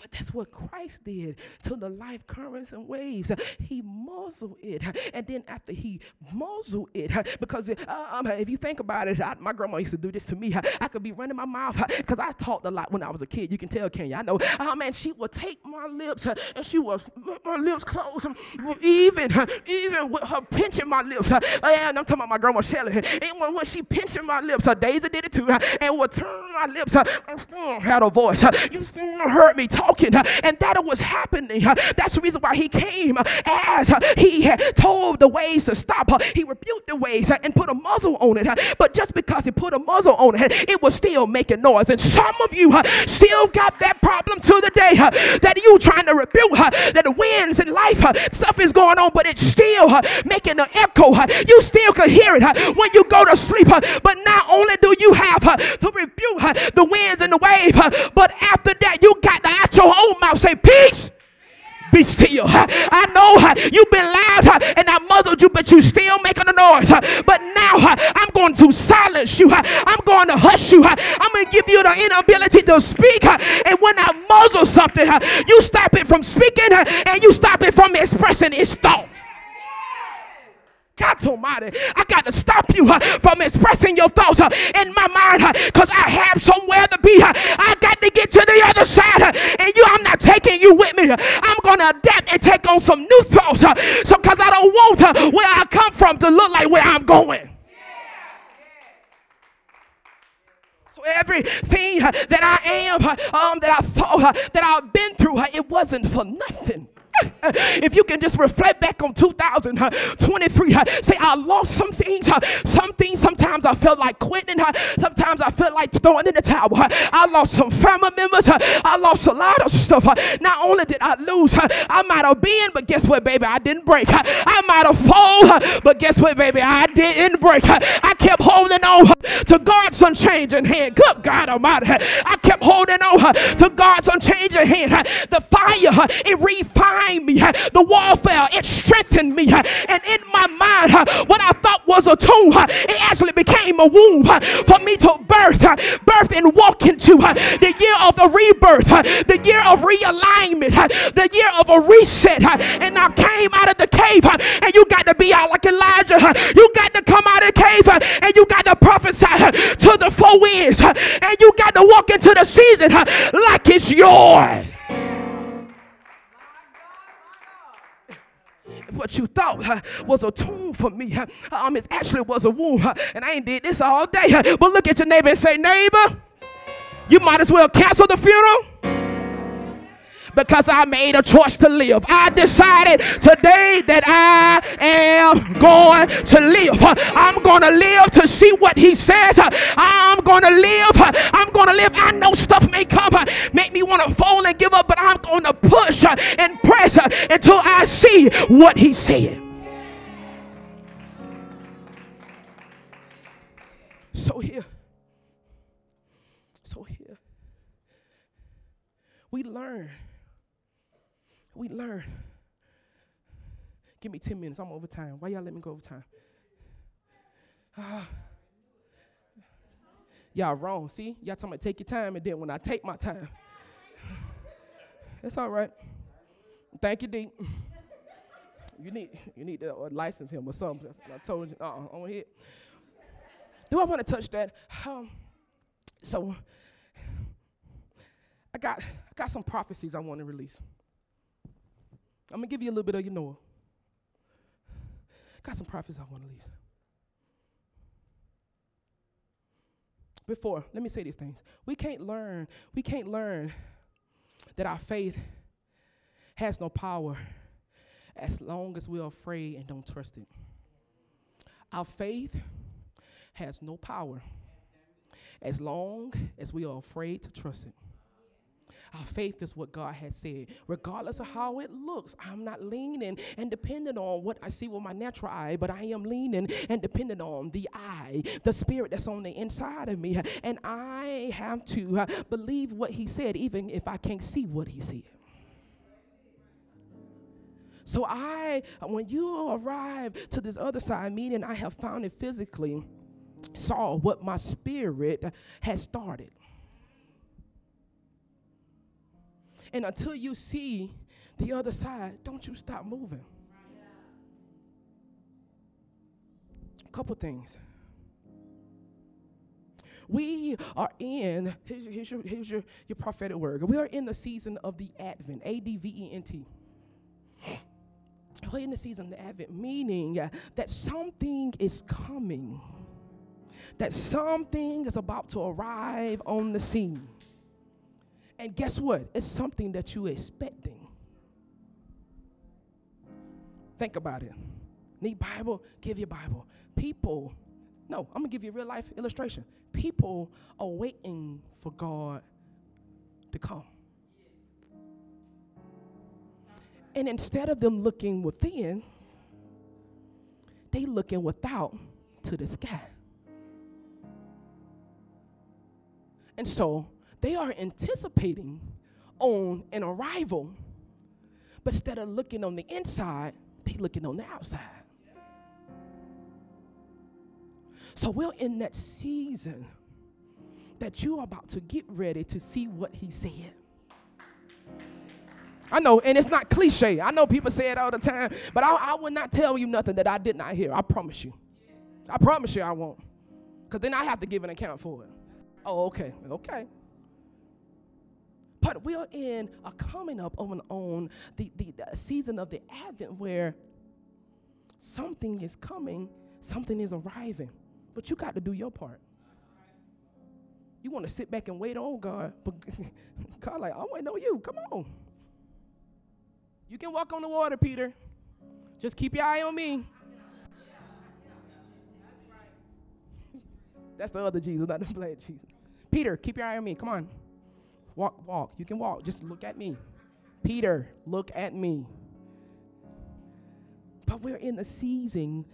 But that's what Christ did to the life currents and waves. He muzzled it. And then after he muzzled it, because um, if you think about it, I, my grandma used to do this to me. I could be running my mouth because I talked a lot when I was a kid. You can tell, you? I know. Oh, man, she would take my lips and she was my lips closed. Even, even with her pinching my lips. And I'm talking about my grandma Shelly. And when, when she pinching my lips, Daisy did it too, and would turn my lips and had a voice. You still heard me and that was happening. That's the reason why he came as he had told the waves to stop. Her. He rebuked the waves and put a muzzle on it. But just because he put a muzzle on it, it was still making noise. And some of you still got that problem to the day that you trying to rebuke that the winds in life stuff is going on, but it's still making an echo. You still can hear it when you go to sleep. But not only do you have to rebuke the winds and the wave, but after that, you got the your own mouth say, Peace be still. I know you've been loud and I muzzled you, but you still making a noise. But now I'm going to silence you. I'm going to hush you. I'm going to give you the inability to speak. And when I muzzle something, you stop it from speaking and you stop it from expressing its thoughts. God Almighty, I got to stop you from expressing your thoughts in my mind because I have somewhere to be. I got to get to the other side, and you, I'm not taking you with me. I'm going to adapt and take on some new thoughts. So, because I don't want where I come from to look like where I'm going. So everything that I am, um, that I thought, that I've been through, it wasn't for nothing. if you can just reflect back on 2023, say, I lost some things. Some things, sometimes I felt like quitting. Sometimes I felt like throwing in the towel. I lost some family members. I lost a lot of stuff. Not only did I lose, I might have been, but guess what, baby? I didn't break. I might have fallen, but guess what, baby? I didn't break. I kept holding on to God's unchanging hand. Good God Almighty. I kept holding on to God's unchanging hand. The fire, it refined me. The wall fell, it strengthened me. And in my mind, what I thought was a tomb, it actually became a womb for me to birth, birth and walk into the year of the rebirth, the year of realignment, the year of a reset. And I came out of the cave, and you got to be out like Elijah. You got to come out of the cave, and you got to prophesy to the four winds, and you got to walk into the season like it's yours. What you thought was a tomb for me. Um, it actually was a womb. And I ain't did this all day. But look at your neighbor and say, neighbor, you might as well cancel the funeral because I made a choice to live. I decided today that I am going to live. I'm going to live to see what he says. I'm going to live. I'm going to live. I know stuff may come, make me want to fall and give up, but I'm going to push and press until I see what he said. So here, so here, we learn we learn. Give me 10 minutes. I'm over time. Why y'all let me go over time? Uh, y'all wrong. See? Y'all talking about take your time, and then when I take my time, it's all right. Thank you, Dean. You need you need to uh, license him or something. I told you uh, on here. Do I want to touch that? Um, so I got I got some prophecies I want to release. I'm gonna give you a little bit of your Noah. Got some prophets I want to release. Before, let me say these things. We can't learn, we can't learn that our faith has no power as long as we're afraid and don't trust it. Our faith has no power as long as we are afraid to trust it. Our faith is what God has said. Regardless of how it looks, I'm not leaning and dependent on what I see with my natural eye, but I am leaning and dependent on the eye, the spirit that's on the inside of me. And I have to uh, believe what He said, even if I can't see what He said. So I, when you arrive to this other side, meaning I have found it physically, saw what my spirit has started. And until you see the other side, don't you stop moving. A couple things. We are in, here's, your- here's, your, here's your, your prophetic word. We are in the season of the Advent, A D V E N T. We're in the season of the Advent, meaning that something is coming, that something is about to arrive on the scene. And guess what? It's something that you're expecting. Think about it. Need Bible? Give your Bible. People, no, I'm gonna give you a real life illustration. People are waiting for God to come. And instead of them looking within, they looking without to the sky. And so they are anticipating on an arrival, but instead of looking on the inside, they looking on the outside. So we're in that season that you are about to get ready to see what he said. I know, and it's not cliche. I know people say it all the time, but I, I will not tell you nothing that I did not hear. I promise you. I promise you I won't. Because then I have to give an account for it. Oh, okay, okay. But we are in a coming up on, on the, the, the season of the Advent where something is coming, something is arriving. But you got to do your part. You want to sit back and wait on God, but God, like, I'm waiting on you. Come on. You can walk on the water, Peter. Just keep your eye on me. That's the other Jesus, not the black Jesus. Peter, keep your eye on me. Come on. Walk, walk. You can walk. Just look at me. Peter, look at me. But we're in the season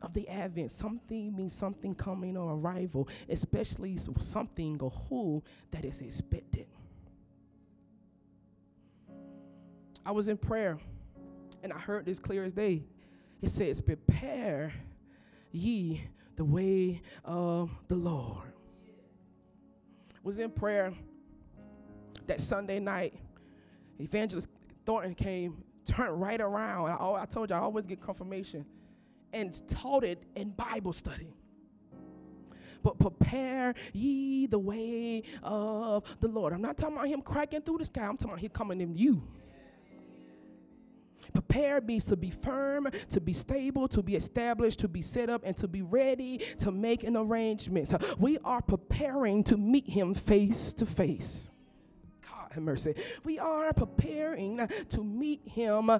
of the Advent. Something means something coming or arrival, especially something or who that is expected. I was in prayer and I heard this clear as day. It says, Prepare ye the way of the Lord. Was in prayer that Sunday night. Evangelist Thornton came, turned right around. I, I told you I always get confirmation and taught it in Bible study. But prepare ye the way of the Lord. I'm not talking about him cracking through the sky. I'm talking about him coming in you. Prepare means to be firm, to be stable, to be established, to be set up, and to be ready to make an arrangement. So we are preparing to meet him face to face. Have mercy. We are preparing to meet him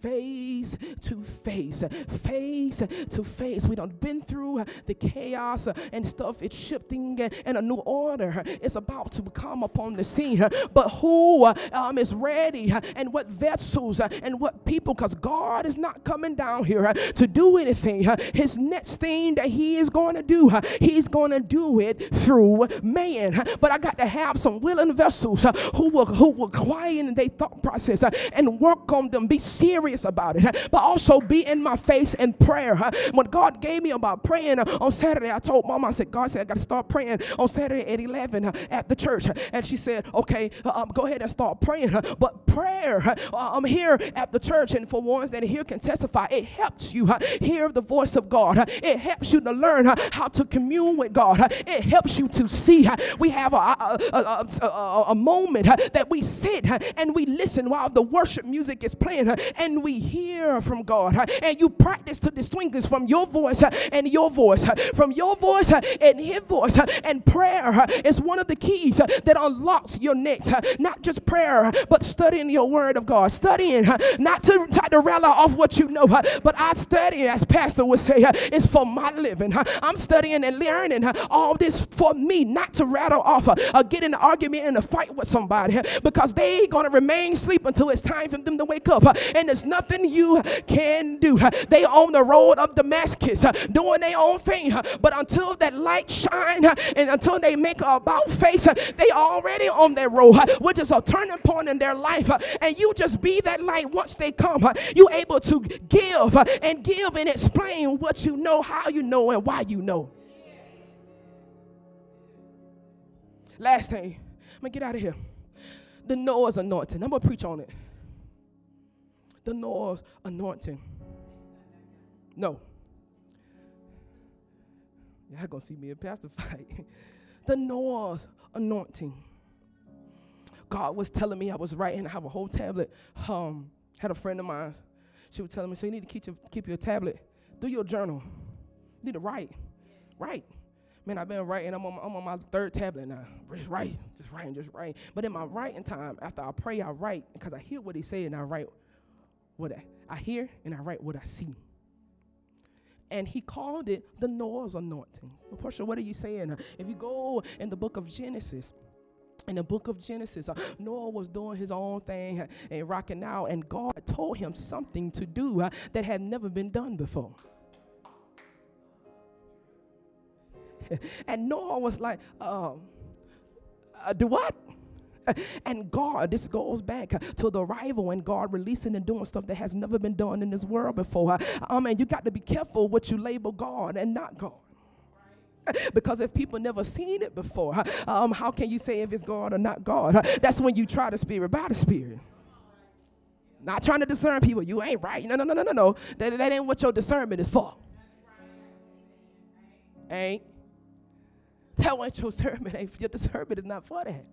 face to face. Face to face. We done been through the chaos and stuff. It's shifting and a new order is about to come upon the scene. But who um, is ready and what vessels and what people, because God is not coming down here to do anything. His next thing that he is going to do, he's going to do it through man. But I got to have some willing vessels who will who will quiet in their thought process uh, and work on them, be serious about it, uh, but also be in my face in prayer. uh. When God gave me about praying uh, on Saturday, I told Mama, I said, God said I got to start praying on Saturday at 11 uh, at the church, uh, and she said, Okay, uh, um, go ahead and start praying. But prayer, I'm here at the church, and for ones that are here can testify, it helps you hear the voice of God. It helps you to learn how to commune with God. It helps you to see. We have a, a, a, a, moment that we sit and we listen while the worship music is playing and we hear from God. And you practice to distinguish from your voice and your voice, from your voice and his voice. And prayer is one of the keys that unlocks your next. Not just prayer, but studying your word of God. Studying, not to try to rattle off what you know, but I study, as Pastor would say, it's for my living. I'm studying and learning all this for me, not to rattle off, uh, get in an argument and a fight with somebody, because they gonna remain asleep until it's time for them to wake up. And there's nothing you can do. They on the road of Damascus, doing their own thing. But until that light shine and until they make a about face, they already on their road, which is a turning point in their life. And you just be that light once they come. You able to give and give and explain what you know, how you know, and why you know. Last thing, I'm gonna get out of here. The Noah's anointing. I'm going to preach on it. The Noah's anointing. No. Y'all gonna see me and Pastor fight. the Noah's anointing. God was telling me I was writing. I have a whole tablet. Um, had a friend of mine. She was telling me, so you need to keep your, keep your tablet. Do your journal. You need to write. Write. Man, I've been writing. I'm on, my, I'm on my third tablet now. Just write, just writing, just writing. But in my writing time, after I pray, I write because I hear what he say and I write what I, I hear and I write what I see. And he called it the Noah's anointing. Porsche, what are you saying? If you go in the book of Genesis, in the book of Genesis, uh, Noah was doing his own thing uh, and rocking out, and God told him something to do uh, that had never been done before. and Noah was like, um, uh, Do what? And God, this goes back to the arrival and God releasing and doing stuff that has never been done in this world before. Um, and you got to be careful what you label God and not God because if people never seen it before, um, how can you say if it's God or not God? That's when you try the spirit by the spirit. Not trying to discern people. You ain't right. No, no, no, no, no, no. That, that ain't what your discernment is for. Ain't. That ain't your. Ain't, your discernment is not for that.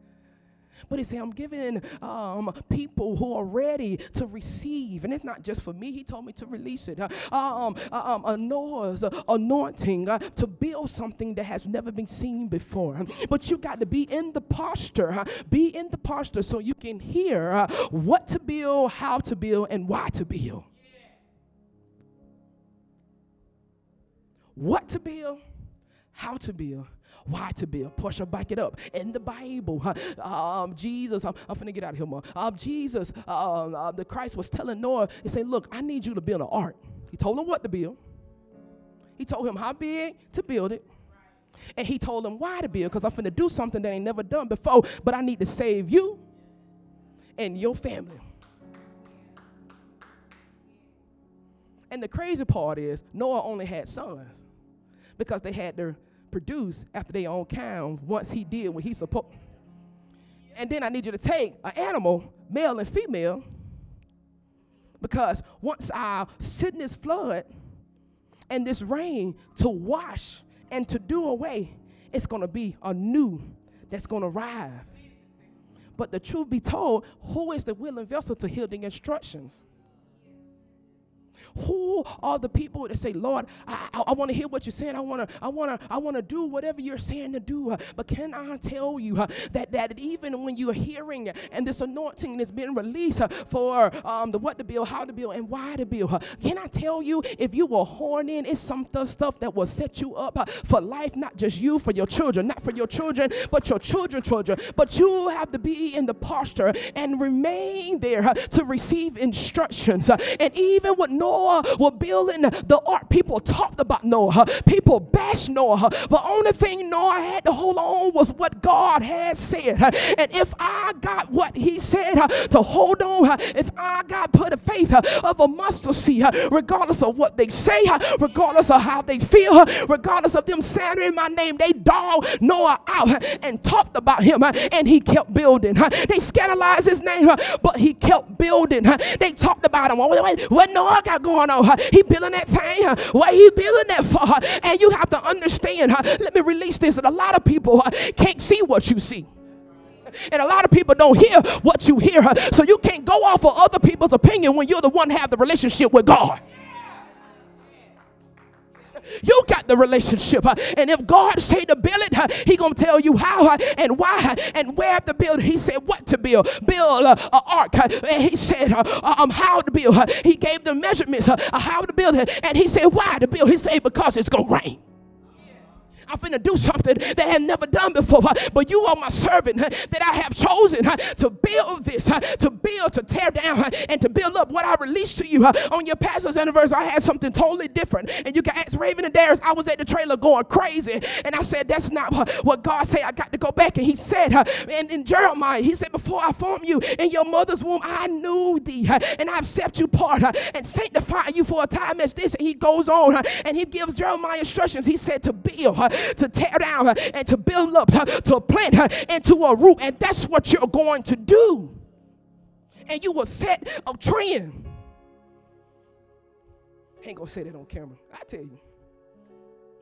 But he said, I'm giving um, people who are ready to receive. And it's not just for me. He told me to release it. Uh, um, uh, um, anointing uh, to build something that has never been seen before. But you got to be in the posture. Be in the posture so you can hear uh, what to build, how to build, and why to build. What to build, how to build, why to build? Push Porsche, back it up. In the Bible, um, Jesus, I'm, I'm finna get out of here more. Um, Jesus, um, uh, the Christ was telling Noah, he said, Look, I need you to build an ark. He told him what to build, he told him how big to build it. And he told him why to build, because I'm finna do something that ain't never done before, but I need to save you and your family. And the crazy part is, Noah only had sons because they had to produce after their own kind once he did what he supposed. And then I need you to take an animal, male and female, because once I sit in this flood and this rain to wash and to do away, it's going to be a new that's going to arrive. But the truth be told, who is the willing vessel to hear the instructions? Who are the people that say, Lord, I, I, I want to hear what you're saying. I want to, I want to, I want to do whatever you're saying to do. But can I tell you uh, that that even when you're hearing and this anointing is being released uh, for um, the what to build, how to build, and why to build, uh, can I tell you if you were horn in, it's some stuff that will set you up for life, not just you, for your children, not for your children, but your children, children. But you have to be in the posture and remain there to receive instructions. and even with no Noah were building the ark, people talked about Noah. People bashed Noah. The only thing Noah had to hold on was what God had said. And if I got what he said to hold on, if I got put a faith of a mustard seed, regardless of what they say, regardless of how they feel, regardless of them slandering my name, they dog Noah out and talked about him and he kept building. They scandalized his name, but he kept building. They talked about him. What Noah got going on. He building that thing. Why he building that for? And you have to understand. Let me release this. That a lot of people can't see what you see. And a lot of people don't hear what you hear. So you can't go off of other people's opinion when you're the one have the relationship with God. You got the relationship. And if God say to build it, he going to tell you how and why and where to build. He said what to build. Build an ark. And he said um, how to build. He gave the measurements how to build it. And he said why to build. He said because it's going to rain. I'm finna do something that I have never done before. But you are my servant that I have chosen to build this, to build, to tear down, and to build up. What I released to you on your pastor's anniversary, I had something totally different. And you can ask Raven and Darius, I was at the trailer going crazy. And I said, That's not what God said. I got to go back. And he said, and in Jeremiah, he said, Before I formed you in your mother's womb, I knew thee. And I've set you apart and sanctified you for a time as this. And he goes on and he gives Jeremiah instructions. He said to build to tear down and to build up, to plant her into a root. And that's what you're going to do. And you will set a trend. I ain't gonna say that on camera. I tell you.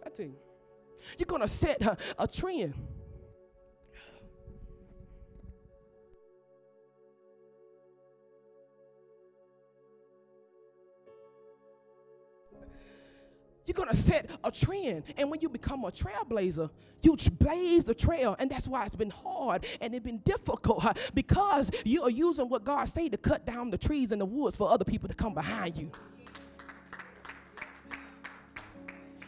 I tell you. You're gonna set a, a trend. You're gonna set a trend. And when you become a trailblazer, you blaze the trail. And that's why it's been hard and it's been difficult because you are using what God say to cut down the trees in the woods for other people to come behind you.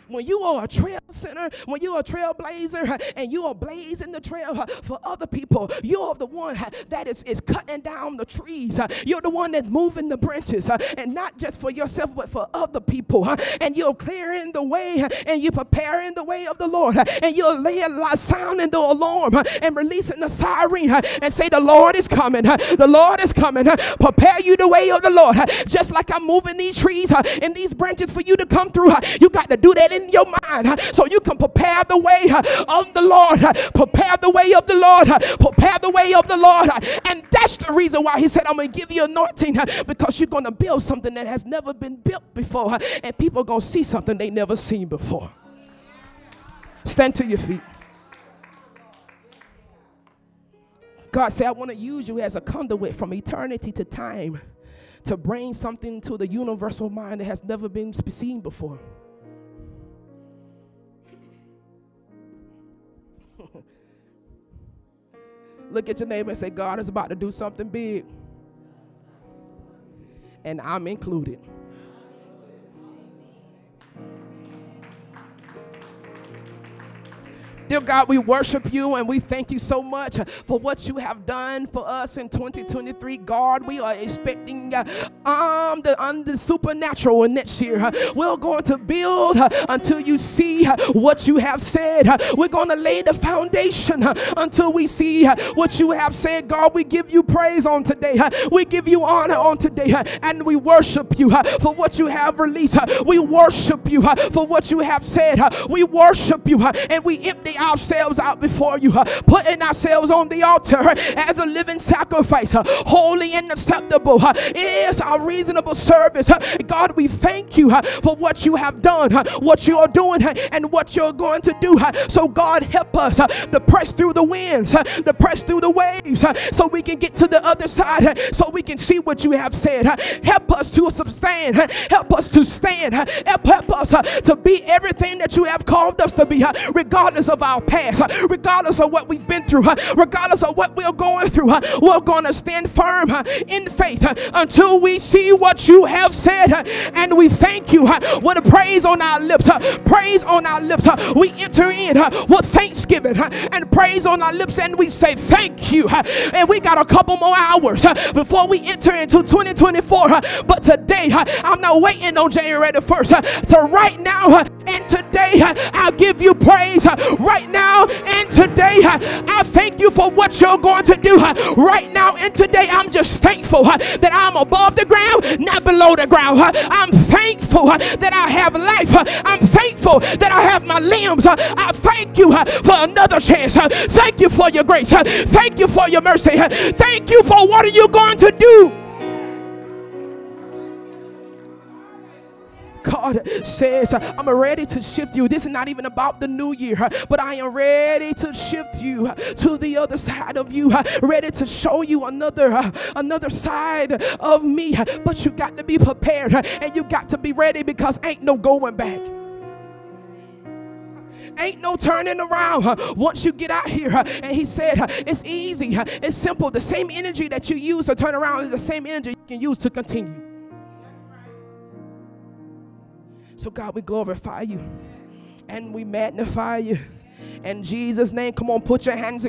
When you are a trail center, when you're a trailblazer and you are blazing the trail for other people, you're the one that is, is cutting down the trees. You're the one that's moving the branches and not just for yourself, but for other people. And you're clearing the way and you're preparing the way of the Lord. And you're laying, sounding the alarm and releasing the siren and say, The Lord is coming. The Lord is coming. Prepare you the way of the Lord. Just like I'm moving these trees and these branches for you to come through, you got to do that in your mind so you can prepare the way of the Lord. Prepare the way of the Lord. Prepare the way of the Lord. And that's the reason why he said, I'm going to give you anointing because you're going to build something that has never been built before. And people are going to see something they never seen before. Stand to your feet. God said, I want to use you as a conduit from eternity to time to bring something to the universal mind that has never been seen before. Look at your neighbor and say, God is about to do something big. And I'm included. Dear God, we worship you and we thank you so much for what you have done for us in 2023. God, we are expecting uh, um, the, um, the supernatural in next year. We're going to build uh, until you see uh, what you have said. We're going to lay the foundation until we see what you have said. God, we give you praise on today. We give you honor on today. And we worship you for what you have released. We worship you for what you have said. We worship you and we empty ourselves out before you, putting ourselves on the altar as a living sacrifice, holy and acceptable It is is our reasonable service. God, we thank you for what you have done, what you are doing, and what you're going to do. So, God, help us to press through the winds, to press through the waves, so we can get to the other side, so we can see what you have said. Help us to sustain, help us to stand, help, help us to be everything that you have called us to be, regardless of our past, regardless of what we've been through, regardless of what we're going through, we're going to stand firm in faith until we see what you have said. And we thank you with a praise on our lips, praise on our lips. We enter in with thanksgiving and praise on our lips, and we say thank you. And we got a couple more hours before we enter into 2024. But today, I'm not waiting on January the 1st. To right now and today, I'll give you praise. Right right now and today. I thank you for what you're going to do right now and today. I'm just thankful that I'm above the ground, not below the ground. I'm thankful that I have life. I'm thankful that I have my limbs. I thank you for another chance. Thank you for your grace. Thank you for your mercy. Thank you for what are you going to do. God says, I'm ready to shift you. This is not even about the new year, but I am ready to shift you to the other side of you, ready to show you another another side of me. But you got to be prepared and you got to be ready because ain't no going back ain't no turning around once you get out here. And he said, It's easy, it's simple. The same energy that you use to turn around is the same energy you can use to continue. So, God, we glorify you and we magnify you. In Jesus' name, come on, put your hands